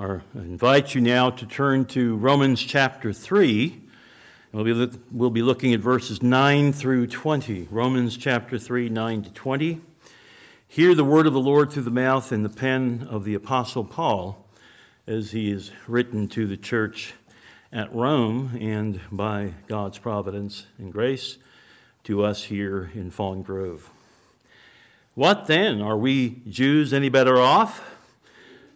I invite you now to turn to Romans chapter 3. We'll be, we'll be looking at verses 9 through 20. Romans chapter 3, 9 to 20. Hear the word of the Lord through the mouth and the pen of the Apostle Paul as he is written to the church at Rome and by God's providence and grace to us here in Fawn Grove. What then? Are we Jews any better off?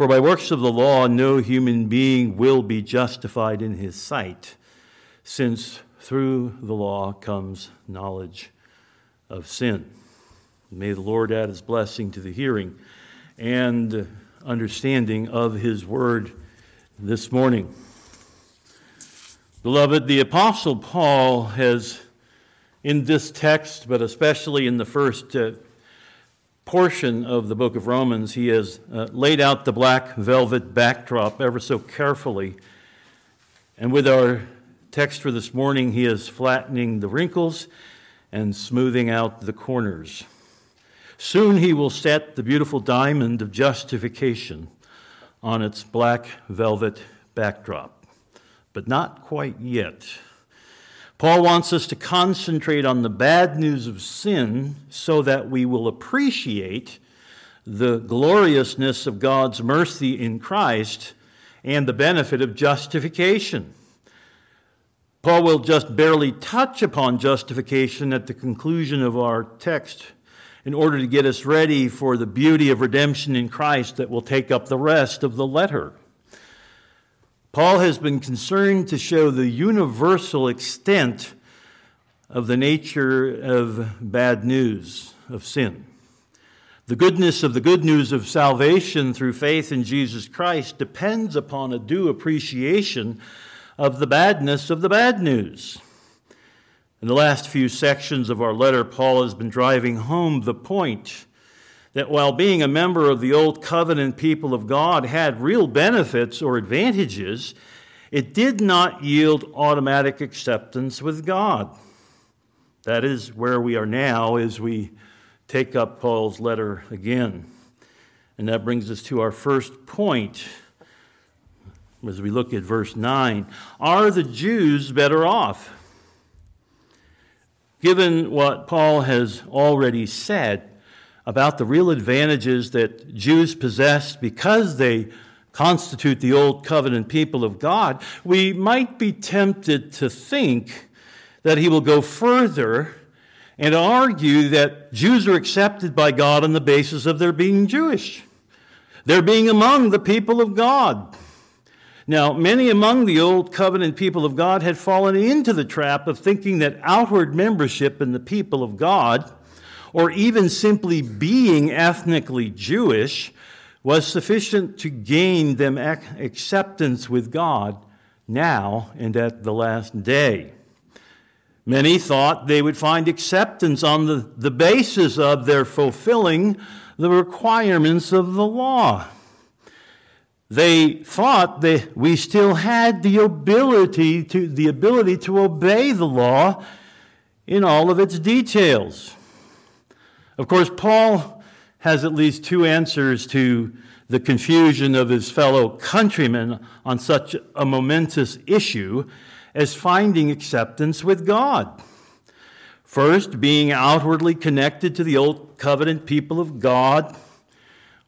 For by works of the law, no human being will be justified in his sight, since through the law comes knowledge of sin. May the Lord add his blessing to the hearing and understanding of his word this morning. Beloved, the Apostle Paul has, in this text, but especially in the first uh, portion of the book of Romans, he has uh, laid out the black velvet backdrop ever so carefully. And with our text for this morning, he is flattening the wrinkles and smoothing out the corners. Soon he will set the beautiful diamond of justification on its black velvet backdrop, but not quite yet. Paul wants us to concentrate on the bad news of sin so that we will appreciate the gloriousness of God's mercy in Christ and the benefit of justification. Paul will just barely touch upon justification at the conclusion of our text in order to get us ready for the beauty of redemption in Christ that will take up the rest of the letter. Paul has been concerned to show the universal extent of the nature of bad news, of sin. The goodness of the good news of salvation through faith in Jesus Christ depends upon a due appreciation of the badness of the bad news. In the last few sections of our letter, Paul has been driving home the point that while being a member of the Old Covenant people of God had real benefits or advantages, it did not yield automatic acceptance with God. That is where we are now as we take up Paul's letter again. And that brings us to our first point as we look at verse 9. Are the Jews better off? Given what Paul has already said, about the real advantages that Jews possess because they constitute the Old Covenant people of God, we might be tempted to think that he will go further and argue that Jews are accepted by God on the basis of their being Jewish, their being among the people of God. Now, many among the Old Covenant people of God had fallen into the trap of thinking that outward membership in the people of God or even simply being ethnically Jewish was sufficient to gain them acceptance with God now and at the last day. Many thought they would find acceptance on the, the basis of their fulfilling the requirements of the law. They thought that we still had the ability to, the ability to obey the law in all of its details. Of course, Paul has at least two answers to the confusion of his fellow countrymen on such a momentous issue as finding acceptance with God. First, being outwardly connected to the Old Covenant people of God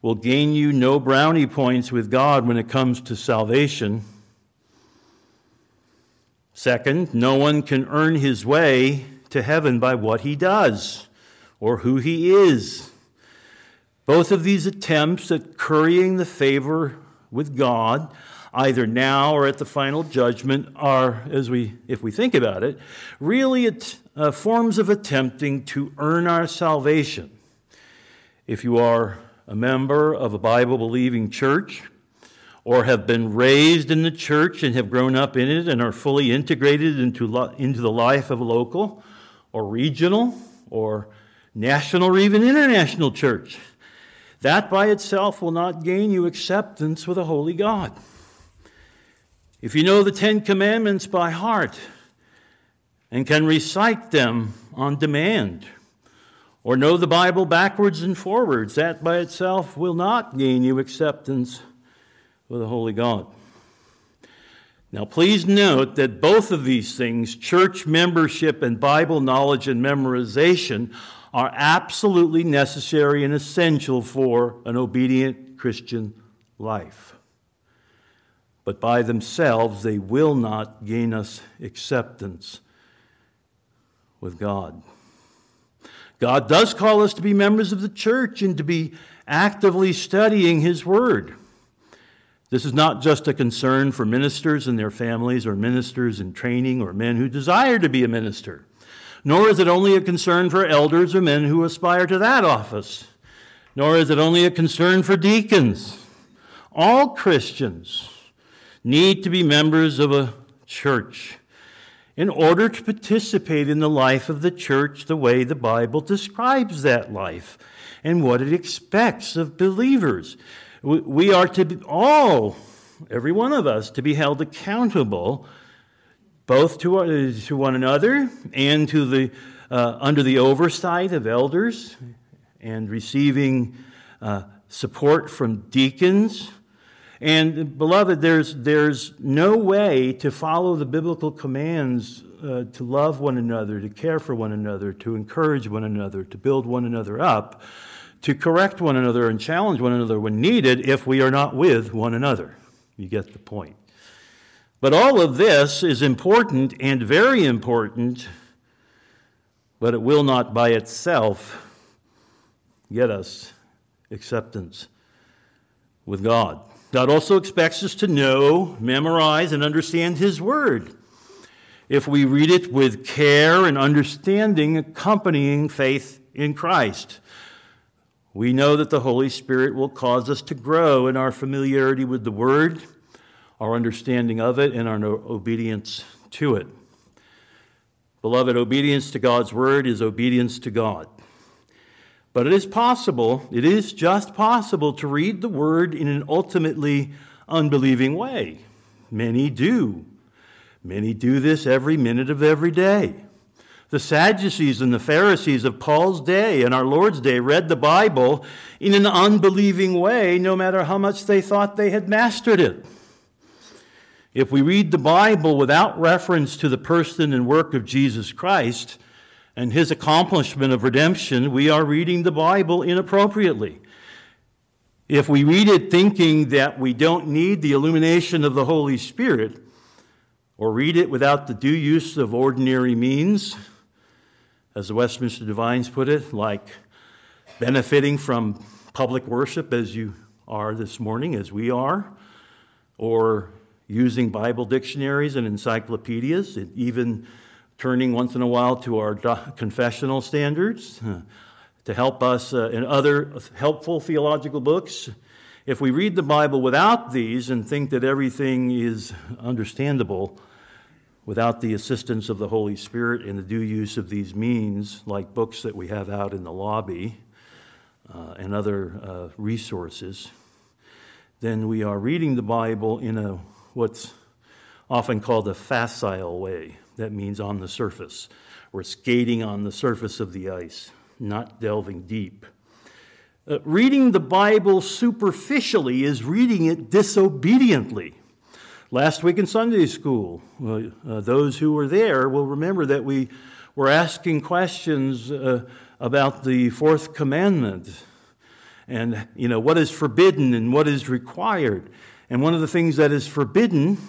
will gain you no brownie points with God when it comes to salvation. Second, no one can earn his way to heaven by what he does or who he is. Both of these attempts at currying the favor with God, either now or at the final judgment, are, as we, if we think about it, really uh, forms of attempting to earn our salvation. If you are a member of a Bible believing church, or have been raised in the church and have grown up in it and are fully integrated into, lo- into the life of a local or regional or national or even international church. That by itself will not gain you acceptance with a holy God. If you know the Ten Commandments by heart and can recite them on demand, or know the Bible backwards and forwards, that by itself will not gain you acceptance with a holy God. Now, please note that both of these things, church membership and Bible knowledge and memorization, are absolutely necessary and essential for an obedient Christian life. But by themselves, they will not gain us acceptance with God. God does call us to be members of the church and to be actively studying His Word. This is not just a concern for ministers and their families, or ministers in training, or men who desire to be a minister. Nor is it only a concern for elders or men who aspire to that office. Nor is it only a concern for deacons. All Christians need to be members of a church in order to participate in the life of the church the way the Bible describes that life and what it expects of believers. We are to be, all, every one of us, to be held accountable both to, uh, to one another and to the, uh, under the oversight of elders and receiving uh, support from deacons. And, beloved, there's, there's no way to follow the biblical commands uh, to love one another, to care for one another, to encourage one another, to build one another up to correct one another and challenge one another when needed if we are not with one another. You get the point. But all of this is important and very important, but it will not by itself get us acceptance with God. God also expects us to know, memorize, and understand His Word. If we read it with care and understanding accompanying faith in Christ. We know that the Holy Spirit will cause us to grow in our familiarity with the Word, our understanding of it, and our obedience to it. Beloved, obedience to God's Word is obedience to God. But it is possible, it is just possible to read the Word in an ultimately unbelieving way. Many do. Many do this every minute of every day. The Sadducees and the Pharisees of Paul's day and our Lord's day read the Bible in an unbelieving way, no matter how much they thought they had mastered it. If we read the Bible without reference to the person and work of Jesus Christ and his accomplishment of redemption, we are reading the Bible inappropriately. If we read it thinking that we don't need the illumination of the Holy Spirit, or read it without the due use of ordinary means, as the Westminster Divines put it, like benefiting from public worship as you are this morning, as we are, or using Bible dictionaries and encyclopedias, and even turning once in a while to our confessional standards to help us uh, in other helpful theological books. If we read the Bible without these and think that everything is understandable, without the assistance of the Holy Spirit and the due use of these means, like books that we have out in the lobby uh, and other uh, resources, then we are reading the Bible in a what's often called a facile way. That means on the surface. We're skating on the surface of the ice, not delving deep. Uh, reading the Bible superficially is reading it disobediently. Last week in Sunday school, uh, those who were there will remember that we were asking questions uh, about the fourth commandment and you know what is forbidden and what is required. And one of the things that is forbidden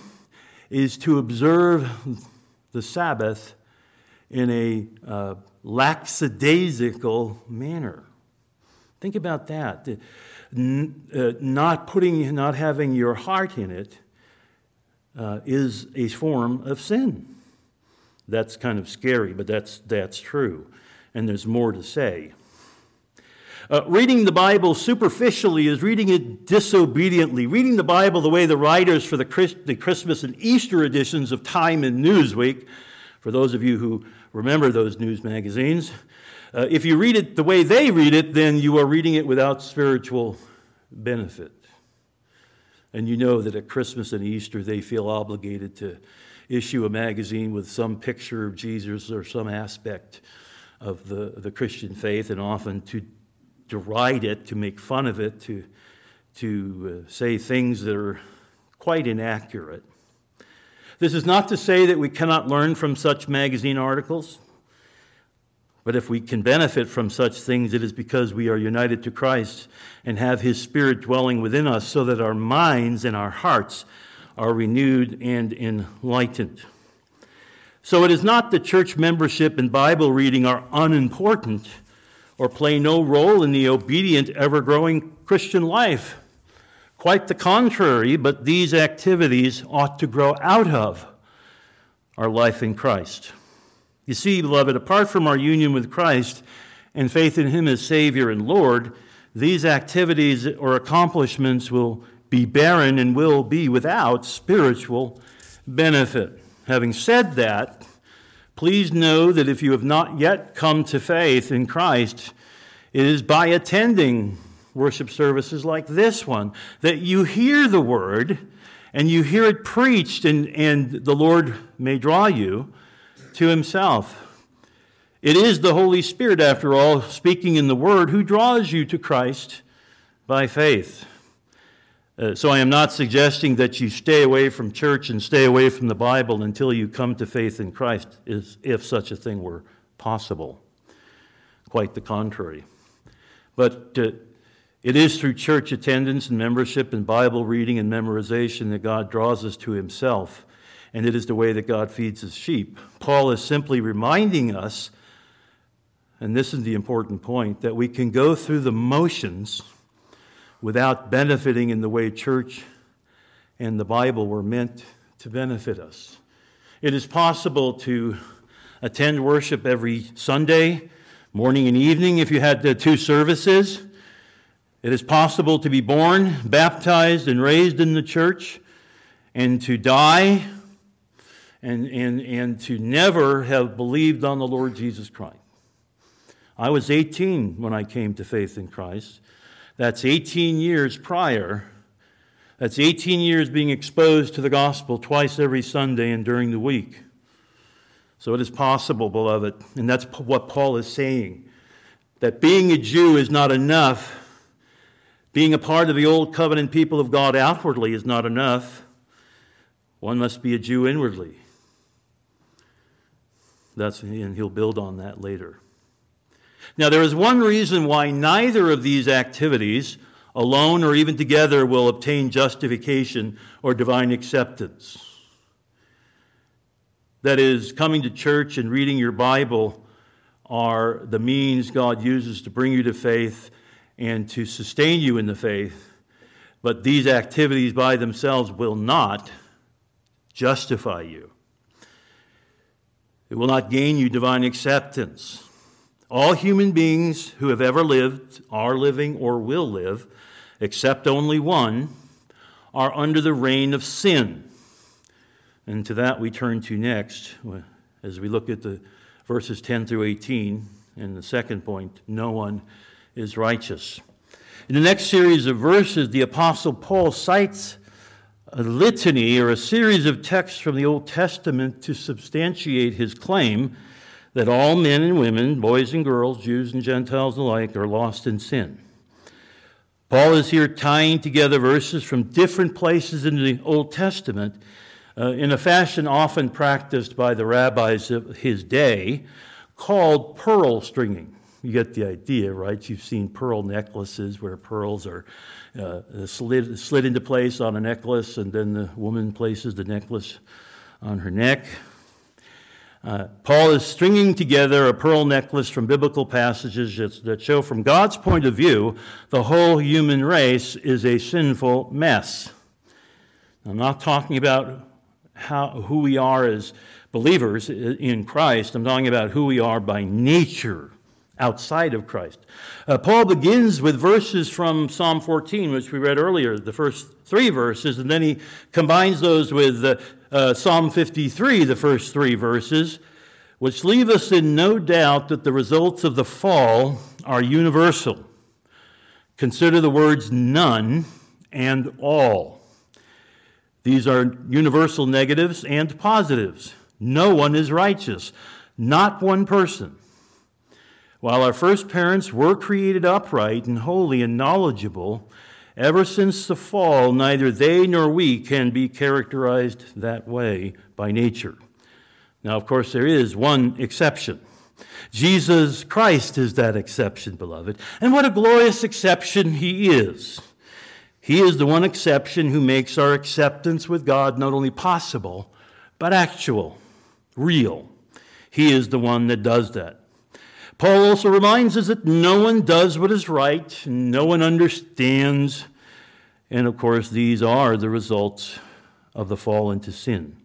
is to observe the Sabbath in a uh, lackadaisical manner. Think about that. N- uh, not putting, not having your heart in it uh, is a form of sin. That's kind of scary, but that's, that's true. And there's more to say. Uh, reading the Bible superficially is reading it disobediently. Reading the Bible the way the writers for the, Christ, the Christmas and Easter editions of Time and Newsweek, for those of you who remember those news magazines, uh, if you read it the way they read it, then you are reading it without spiritual benefit. And you know that at Christmas and Easter they feel obligated to issue a magazine with some picture of Jesus or some aspect of the, the Christian faith, and often to deride it, to make fun of it, to, to uh, say things that are quite inaccurate. This is not to say that we cannot learn from such magazine articles, but if we can benefit from such things, it is because we are united to Christ and have His Spirit dwelling within us so that our minds and our hearts are renewed and enlightened. So it is not that church membership and Bible reading are unimportant or play no role in the obedient, ever growing Christian life. Quite the contrary, but these activities ought to grow out of our life in Christ. You see, beloved, apart from our union with Christ and faith in Him as Savior and Lord, these activities or accomplishments will be barren and will be without spiritual benefit. Having said that, please know that if you have not yet come to faith in Christ, it is by attending worship services like this one that you hear the word and you hear it preached, and, and the Lord may draw you to himself. It is the Holy Spirit, after all, speaking in the word, who draws you to Christ by faith. Uh, so I am not suggesting that you stay away from church and stay away from the Bible until you come to faith in Christ, if such a thing were possible. Quite the contrary. But uh, it is through church attendance and membership and Bible reading and memorization that God draws us to Himself, and it is the way that God feeds His sheep. Paul is simply reminding us, and this is the important point, that we can go through the motions without benefiting in the way church and the Bible were meant to benefit us. It is possible to attend worship every Sunday, morning and evening, if you had the two services. It is possible to be born, baptized, and raised in the church, and to die and, and, and to never have believed on the Lord Jesus Christ. I was 18 when I came to faith in Christ. That's 18 years prior. That's 18 years being exposed to the gospel twice every Sunday and during the week. So it is possible, beloved, and that's what Paul is saying, that being a Jew is not enough. Being a part of the old covenant people of God outwardly is not enough. One must be a Jew inwardly. That's, and he'll build on that later. Now, there is one reason why neither of these activities, alone or even together, will obtain justification or divine acceptance. That is, coming to church and reading your Bible are the means God uses to bring you to faith and to sustain you in the faith. But these activities by themselves will not justify you. It will not gain you divine acceptance. All human beings who have ever lived, are living, or will live, except only one, are under the reign of sin. And to that we turn to next as we look at the verses 10 through 18. And the second point no one is righteous. In the next series of verses, the Apostle Paul cites a litany or a series of texts from the Old Testament to substantiate his claim that all men and women, boys and girls, Jews and Gentiles alike, are lost in sin. Paul is here tying together verses from different places in the Old Testament uh, in a fashion often practiced by the rabbis of his day called pearl stringing. You get the idea, right? You've seen pearl necklaces where pearls are uh, slid, slid into place on a necklace, and then the woman places the necklace on her neck. Uh, Paul is stringing together a pearl necklace from biblical passages that show, from God's point of view, the whole human race is a sinful mess. I'm not talking about how, who we are as believers in Christ, I'm talking about who we are by nature outside of Christ. Uh, Paul begins with verses from Psalm 14, which we read earlier, the first three verses, and then he combines those with uh, uh, Psalm 53, the first three verses, which leave us in no doubt that the results of the fall are universal. Consider the words none and all. These are universal negatives and positives. No one is righteous, not one person. While our first parents were created upright and holy and knowledgeable, Ever since the fall, neither they nor we can be characterized that way by nature. Now, of course, there is one exception. Jesus Christ is that exception, beloved. And what a glorious exception he is. He is the one exception who makes our acceptance with God not only possible, but actual, real. He is the one that does that. Paul also reminds us that no one does what is right, no one understands, and of course, these are the results of the fall into sin.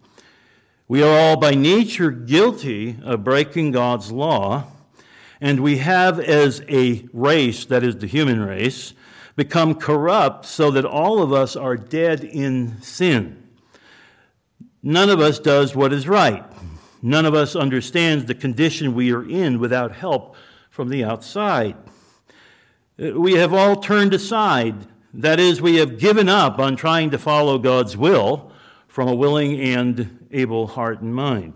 We are all by nature guilty of breaking God's law, and we have, as a race, that is the human race, become corrupt so that all of us are dead in sin. None of us does what is right. None of us understands the condition we are in without help from the outside. We have all turned aside. That is, we have given up on trying to follow God's will from a willing and able heart and mind.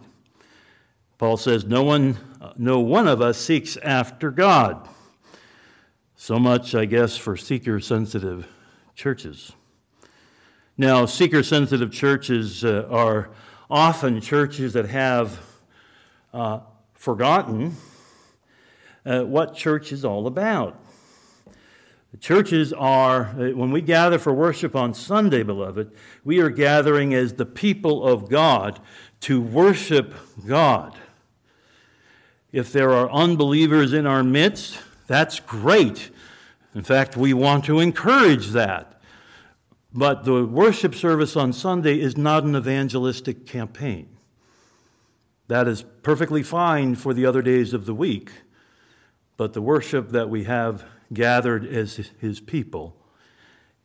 Paul says, No one, no one of us seeks after God. So much, I guess, for seeker sensitive churches. Now, seeker sensitive churches uh, are often churches that have uh, forgotten uh, what church is all about. Churches are, uh, when we gather for worship on Sunday, beloved, we are gathering as the people of God to worship God. If there are unbelievers in our midst, that's great. In fact, we want to encourage that. But the worship service on Sunday is not an evangelistic campaign. That is perfectly fine for the other days of the week. But the worship that we have gathered as his people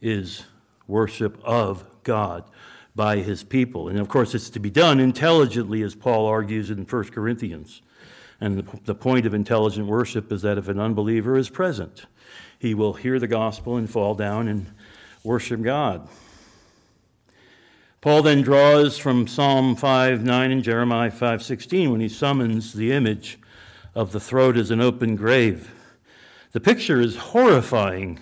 is worship of God by his people. And of course, it's to be done intelligently, as Paul argues in 1 Corinthians. And the, point of intelligent worship is that if an unbeliever is present, he will hear the gospel and fall down and worship God. Paul then draws from Psalm 5 9 and Jeremiah 5 16 when he summons the image of the throat as an open grave. The picture is horrifying.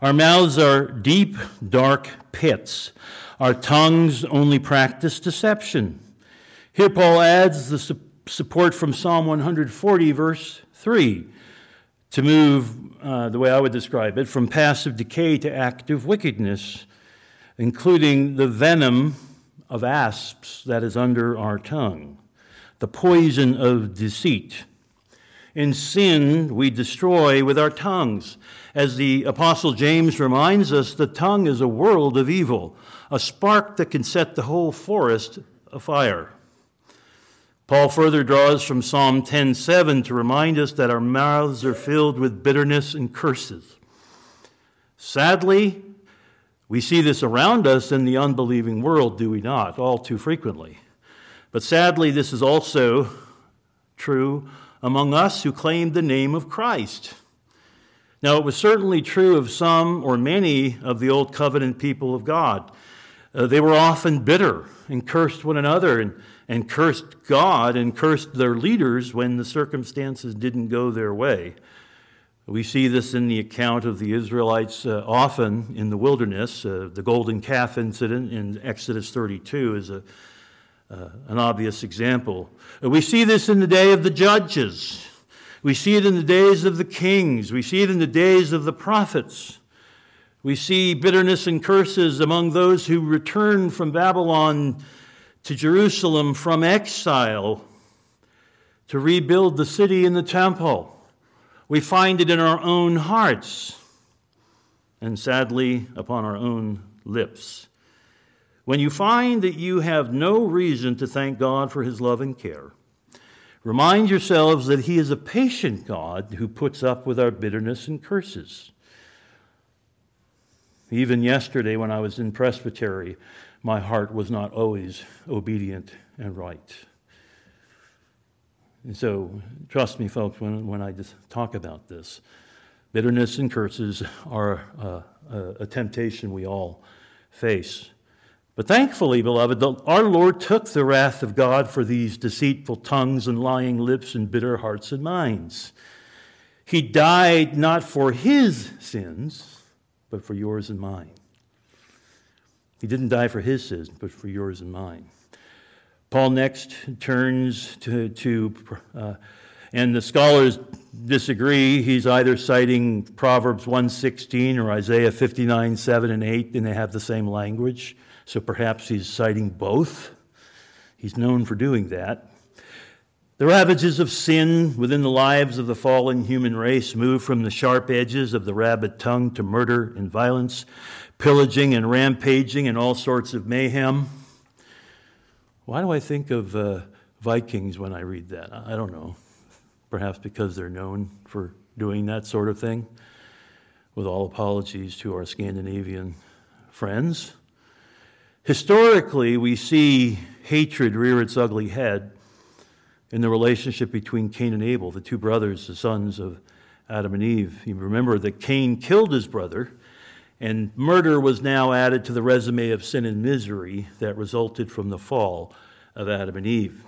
Our mouths are deep, dark pits. Our tongues only practice deception. Here, Paul adds the su- support from Psalm 140, verse 3 to move, uh, the way I would describe it, from passive decay to active wickedness, including the venom of asps that is under our tongue, the poison of deceit. In sin, we destroy with our tongues. As the Apostle James reminds us, the tongue is a world of evil, a spark that can set the whole forest afire. Paul further draws from Psalm 10:7 to remind us that our mouths are filled with bitterness and curses. Sadly, we see this around us in the unbelieving world, do we not? All too frequently. But sadly, this is also true among us who claim the name of Christ. Now, it was certainly true of some or many of the Old Covenant people of God. Uh, they were often bitter and cursed one another and and cursed God and cursed their leaders when the circumstances didn't go their way. We see this in the account of the Israelites uh, often in the wilderness. Uh, the golden calf incident in Exodus 32 is a, uh, an obvious example. Uh, we see this in the day of the judges. We see it in the days of the kings. We see it in the days of the prophets. We see bitterness and curses among those who return from Babylon to Jerusalem from exile to rebuild the city and the temple. We find it in our own hearts and sadly upon our own lips. When you find that you have no reason to thank God for his love and care, remind yourselves that he is a patient God who puts up with our bitterness and curses. Even yesterday, when I was in presbytery, my heart was not always obedient and right. And so, trust me, folks, when, when I just talk about this, bitterness and curses are uh, a, a temptation we all face. But thankfully, beloved, our Lord took the wrath of God for these deceitful tongues and lying lips and bitter hearts and minds. He died not for his sins, but for yours and mine. He didn't die for his sins, but for yours and mine. Paul next turns to, to uh, and the scholars disagree. He's either citing Proverbs 116 or Isaiah 59, 7 and 8, and they have the same language. So perhaps he's citing both. He's known for doing that. The ravages of sin within the lives of the fallen human race move from the sharp edges of the rabid tongue to murder and violence, pillaging and rampaging, and all sorts of mayhem. Why do I think of uh, Vikings when I read that? I don't know. Perhaps because they're known for doing that sort of thing. With all apologies to our Scandinavian friends. Historically, we see hatred rear its ugly head in the relationship between Cain and Abel, the two brothers, the sons of Adam and Eve. You remember that Cain killed his brother, and murder was now added to the resume of sin and misery that resulted from the fall of Adam and Eve.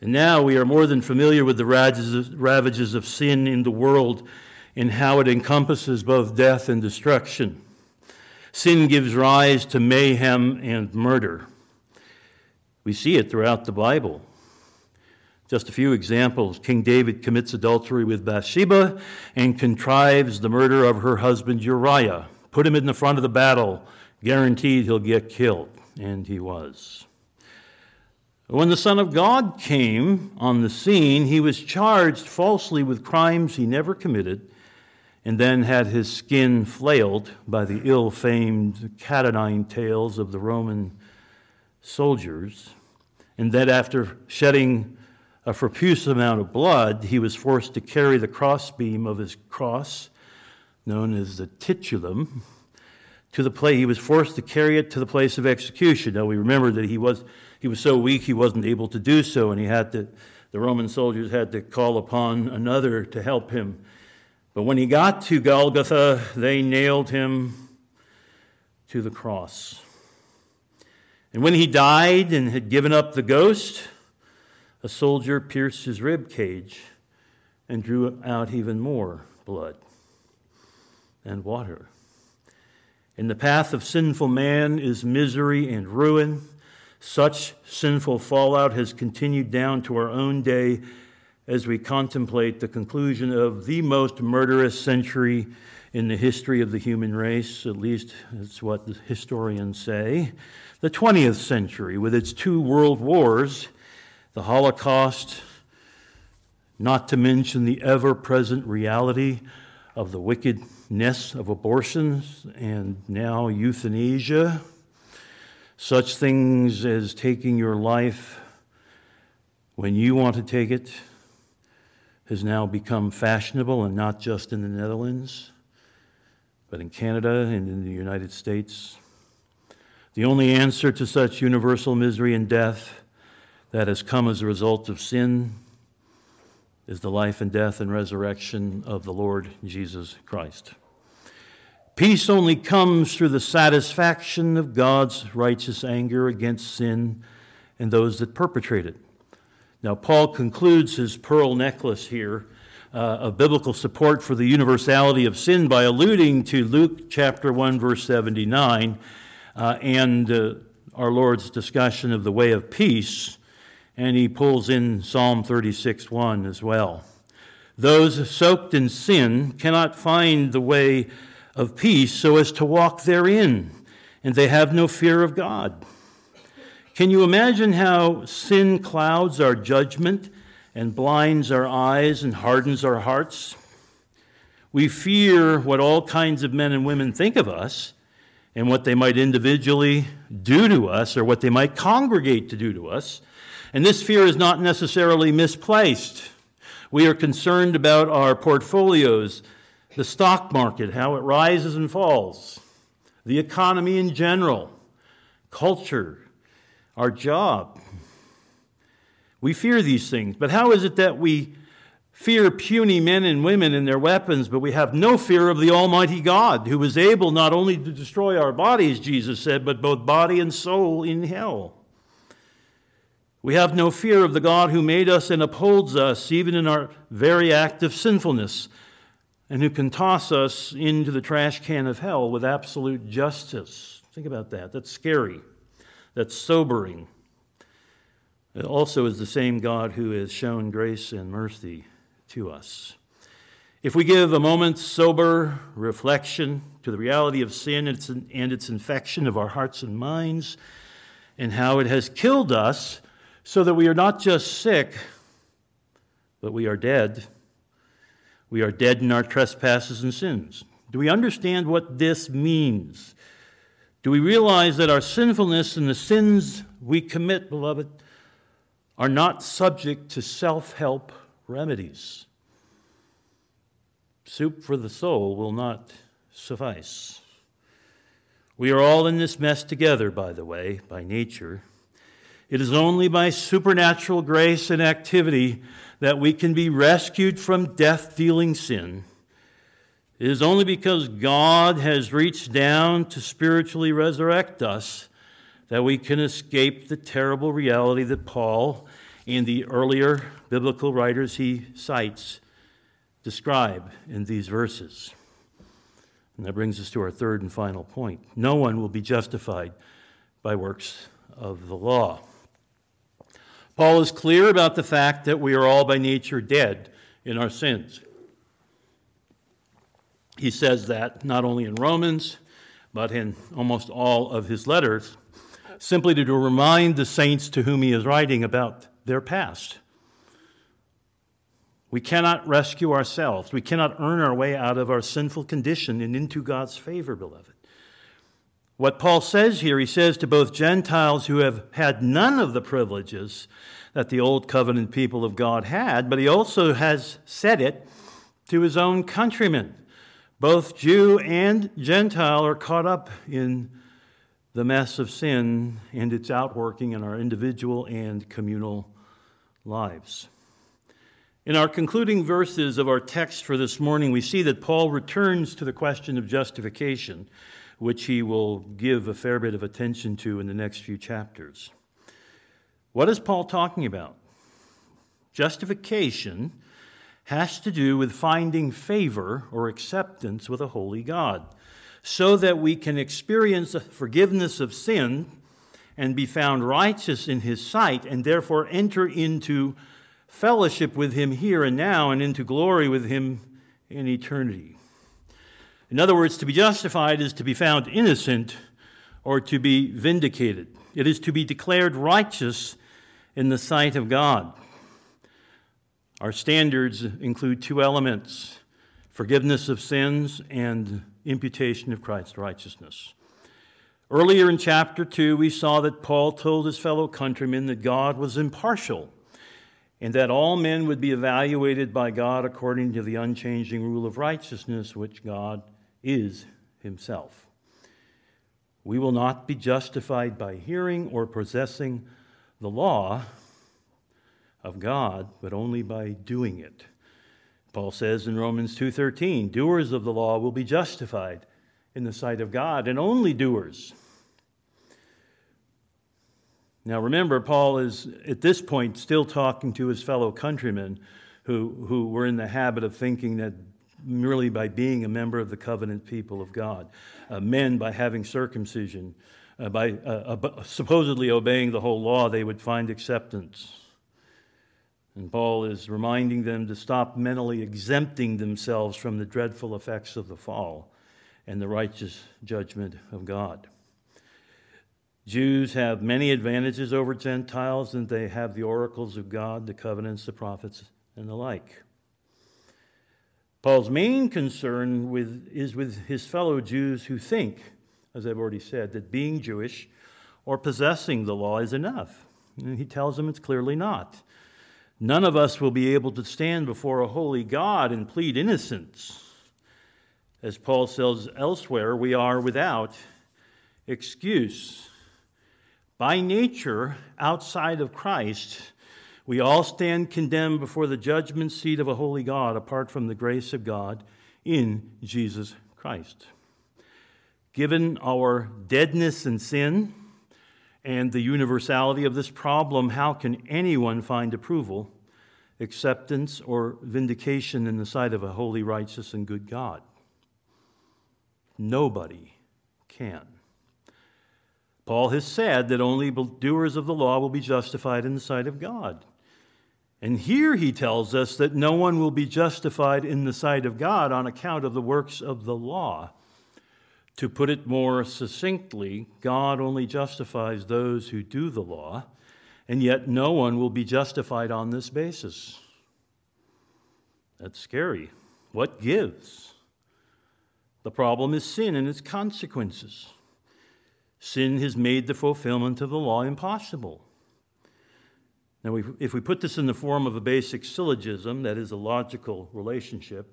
And now we are more than familiar with the ravages of sin in the world and how it encompasses both death and destruction. Sin gives rise to mayhem and murder. We see it throughout the Bible. Just a few examples. King David commits adultery with Bathsheba and contrives the murder of her husband Uriah. Put him in the front of the battle, guaranteed he'll get killed. And he was. When the Son of God came on the scene, he was charged falsely with crimes he never committed and then had his skin flailed by the ill famed cat o' nine tails of the Roman soldiers. And then, after shedding a profuse amount of blood, he was forced to carry the crossbeam of his cross, known as the titulum, to the place. He was forced to carry it to the place of execution. Now we remember that he was he was so weak he wasn't able to do so, and he had to. The Roman soldiers had to call upon another to help him but when he got to Golgotha, they nailed him to the cross. And when he died and had given up the ghost, a soldier pierced his rib cage and drew out even more blood and water. In the path of sinful man is misery and ruin. Such sinful fallout has continued down to our own day as we contemplate the conclusion of the most murderous century in the history of the human race, at least that's what the historians say. The 20th century, with its two world wars, the Holocaust, not to mention the ever present reality of the wickedness of abortions and now euthanasia, such things as taking your life when you want to take it has now become fashionable, and not just in the Netherlands, but in Canada and in the United States. The only answer to such universal misery and death that has come as a result of sin is the life and death and resurrection of the Lord Jesus Christ. Peace only comes through the satisfaction of God's righteous anger against sin and those that perpetrate it. Now, Paul concludes his pearl necklace here uh, of biblical support for the universality of sin by alluding to Luke chapter 1, verse 79, uh, and uh, our Lord's discussion of the way of peace, and he pulls in Psalm 36, 1 as well. Those soaked in sin cannot find the way of peace so as to walk therein, and they have no fear of God. Can you imagine how sin clouds our judgment and blinds our eyes and hardens our hearts? We fear what all kinds of men and women think of us and what they might individually do to us or what they might congregate to do to us. And this fear is not necessarily misplaced. We are concerned about our portfolios, the stock market, how it rises and falls, the economy in general, culture, our job. We fear these things. But how is it that we fear puny men and women and their weapons, but we have no fear of the Almighty God, who is able not only to destroy our bodies, Jesus said, but both body and soul in hell? We have no fear of the God who made us and upholds us, even in our very act of sinfulness, and who can toss us into the trash can of hell with absolute justice. Think about that. That's scary. That's sobering. It also is the same God who has shown grace and mercy to us. If we give a moment's sober reflection to the reality of sin and its infection of our hearts and minds, and how it has killed us so that we are not just sick, but we are dead. We are dead in our trespasses and sins. Do we understand what this means? Do we realize that our sinfulness and the sins we commit, beloved, are not subject to self help remedies? Soup for the soul will not suffice. We are all in this mess together, by the way, by nature. It is only by supernatural grace and activity that we can be rescued from death dealing sin. It is only because God has reached down to spiritually resurrect us that we can escape the terrible reality that Paul and the earlier biblical writers he cites describe in these verses. And that brings us to our third and final point. No one will be justified by works of the law. Paul is clear about the fact that we are all by nature dead in our sins. He says that not only in Romans, but in almost all of his letters, simply to remind the saints to whom he is writing about their past. We cannot rescue ourselves. We cannot earn our way out of our sinful condition and into God's favor, beloved. What Paul says here, he says to both Gentiles who have had none of the privileges that the old covenant people of God had, but he also has said it to his own countrymen. Both Jew and Gentile are caught up in the mess of sin and its outworking in our individual and communal lives. In our concluding verses of our text for this morning, we see that Paul returns to the question of justification which he will give a fair bit of attention to in the next few chapters. What is Paul talking about? Justification has to do with finding favor or acceptance with a holy God so that we can experience forgiveness of sin and be found righteous in his sight and therefore enter into fellowship with him here and now and into glory with him in eternity. In other words, to be justified is to be found innocent or to be vindicated. It is to be declared righteous in the sight of God. Our standards include two elements forgiveness of sins and imputation of Christ's righteousness. Earlier in chapter 2, we saw that Paul told his fellow countrymen that God was impartial and that all men would be evaluated by God according to the unchanging rule of righteousness which God is himself. We will not be justified by hearing or possessing the law of God, but only by doing it. Paul says in Romans 2:13, doers of the law will be justified in the sight of God, and only doers. Now remember, Paul is at this point still talking to his fellow countrymen who, who were in the habit of thinking that merely by being a member of the covenant people of God. Uh, men, by having circumcision, uh, by uh, supposedly obeying the whole law, they would find acceptance. And Paul is reminding them to stop mentally exempting themselves from the dreadful effects of the fall and the righteous judgment of God. Jews have many advantages over Gentiles, and they have the oracles of God, the covenants, the prophets, and the like. Paul's main concern with, is with his fellow Jews who think, as I've already said, that being Jewish or possessing the law is enough. And he tells them it's clearly not. None of us will be able to stand before a holy God and plead innocence. As Paul says elsewhere, we are without excuse. By nature, outside of Christ, we all stand condemned before the judgment seat of a holy God apart from the grace of God in Jesus Christ. Given our deadness and sin and the universality of this problem, how can anyone find approval, acceptance, or vindication in the sight of a holy, righteous, and good God? Nobody can. Paul has said that only doers of the law will be justified in the sight of God. And here he tells us that no one will be justified in the sight of God on account of the works of the law. To put it more succinctly, God only justifies those who do the law, and yet no one will be justified on this basis. That's scary. What gives? The problem is sin and its consequences. Sin has made the fulfillment of the law impossible. Now, if we put this in the form of a basic syllogism, that is a logical relationship,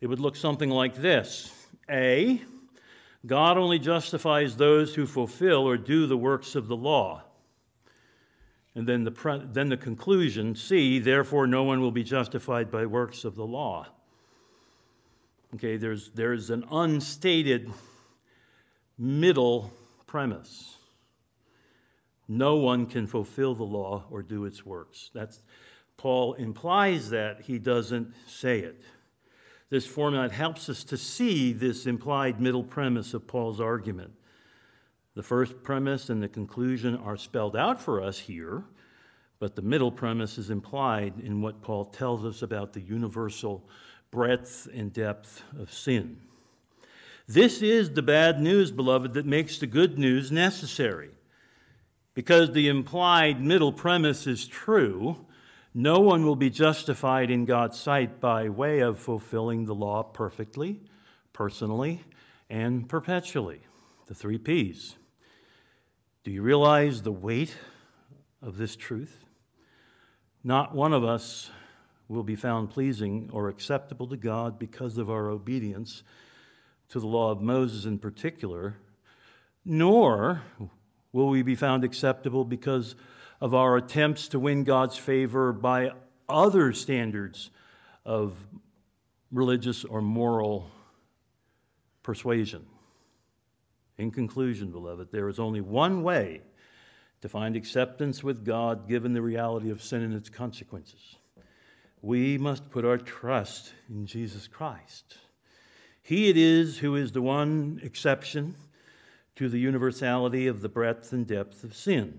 it would look something like this A, God only justifies those who fulfill or do the works of the law. And then the, then the conclusion C, therefore no one will be justified by works of the law. Okay, there's, there's an unstated middle premise. No one can fulfill the law or do its works. That's, Paul implies that, he doesn't say it. This format helps us to see this implied middle premise of Paul's argument. The first premise and the conclusion are spelled out for us here, but the middle premise is implied in what Paul tells us about the universal breadth and depth of sin. This is the bad news, beloved, that makes the good news necessary. Because the implied middle premise is true, no one will be justified in God's sight by way of fulfilling the law perfectly, personally, and perpetually. The three P's. Do you realize the weight of this truth? Not one of us will be found pleasing or acceptable to God because of our obedience to the law of Moses in particular, nor will we be found acceptable because of our attempts to win God's favor by other standards of religious or moral persuasion. In conclusion, beloved, there is only one way to find acceptance with God given the reality of sin and its consequences. We must put our trust in Jesus Christ. He it is who is the one exception to the universality of the breadth and depth of sin.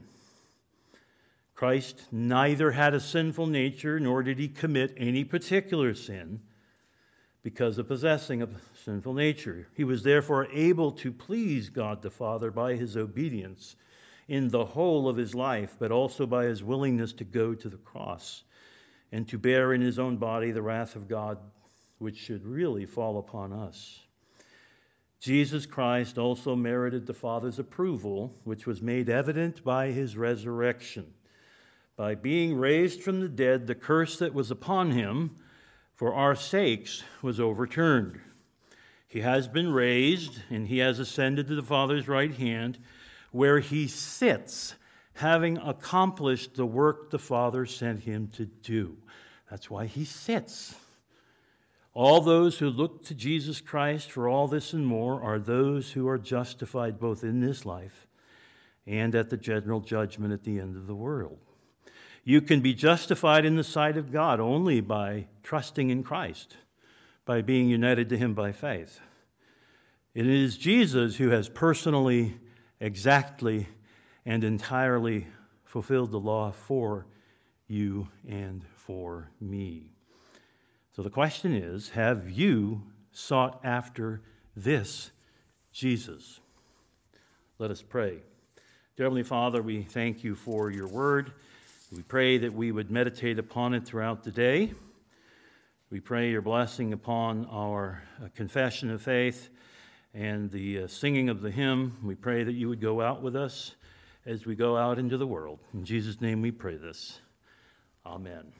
Christ neither had a sinful nature nor did he commit any particular sin because of possessing a sinful nature. He was therefore able to please God the Father by his obedience in the whole of his life, but also by his willingness to go to the cross and to bear in his own body the wrath of God, which should really fall upon us. Jesus Christ also merited the Father's approval, which was made evident by his resurrection. By being raised from the dead, the curse that was upon him for our sakes was overturned. He has been raised, and he has ascended to the Father's right hand, where he sits having accomplished the work the Father sent him to do. That's why he sits. All those who look to Jesus Christ for all this and more are those who are justified both in this life and at the general judgment at the end of the world. You can be justified in the sight of God only by trusting in Christ, by being united to Him by faith. It is Jesus who has personally, exactly, and entirely fulfilled the law for you and for me. So the question is have you sought after this Jesus? Let us pray. Dear Heavenly Father, we thank you for your word. We pray that we would meditate upon it throughout the day. We pray your blessing upon our uh, confession of faith and the uh, singing of the hymn. We pray that you would go out with us as we go out into the world. In Jesus' name we pray this. Amen.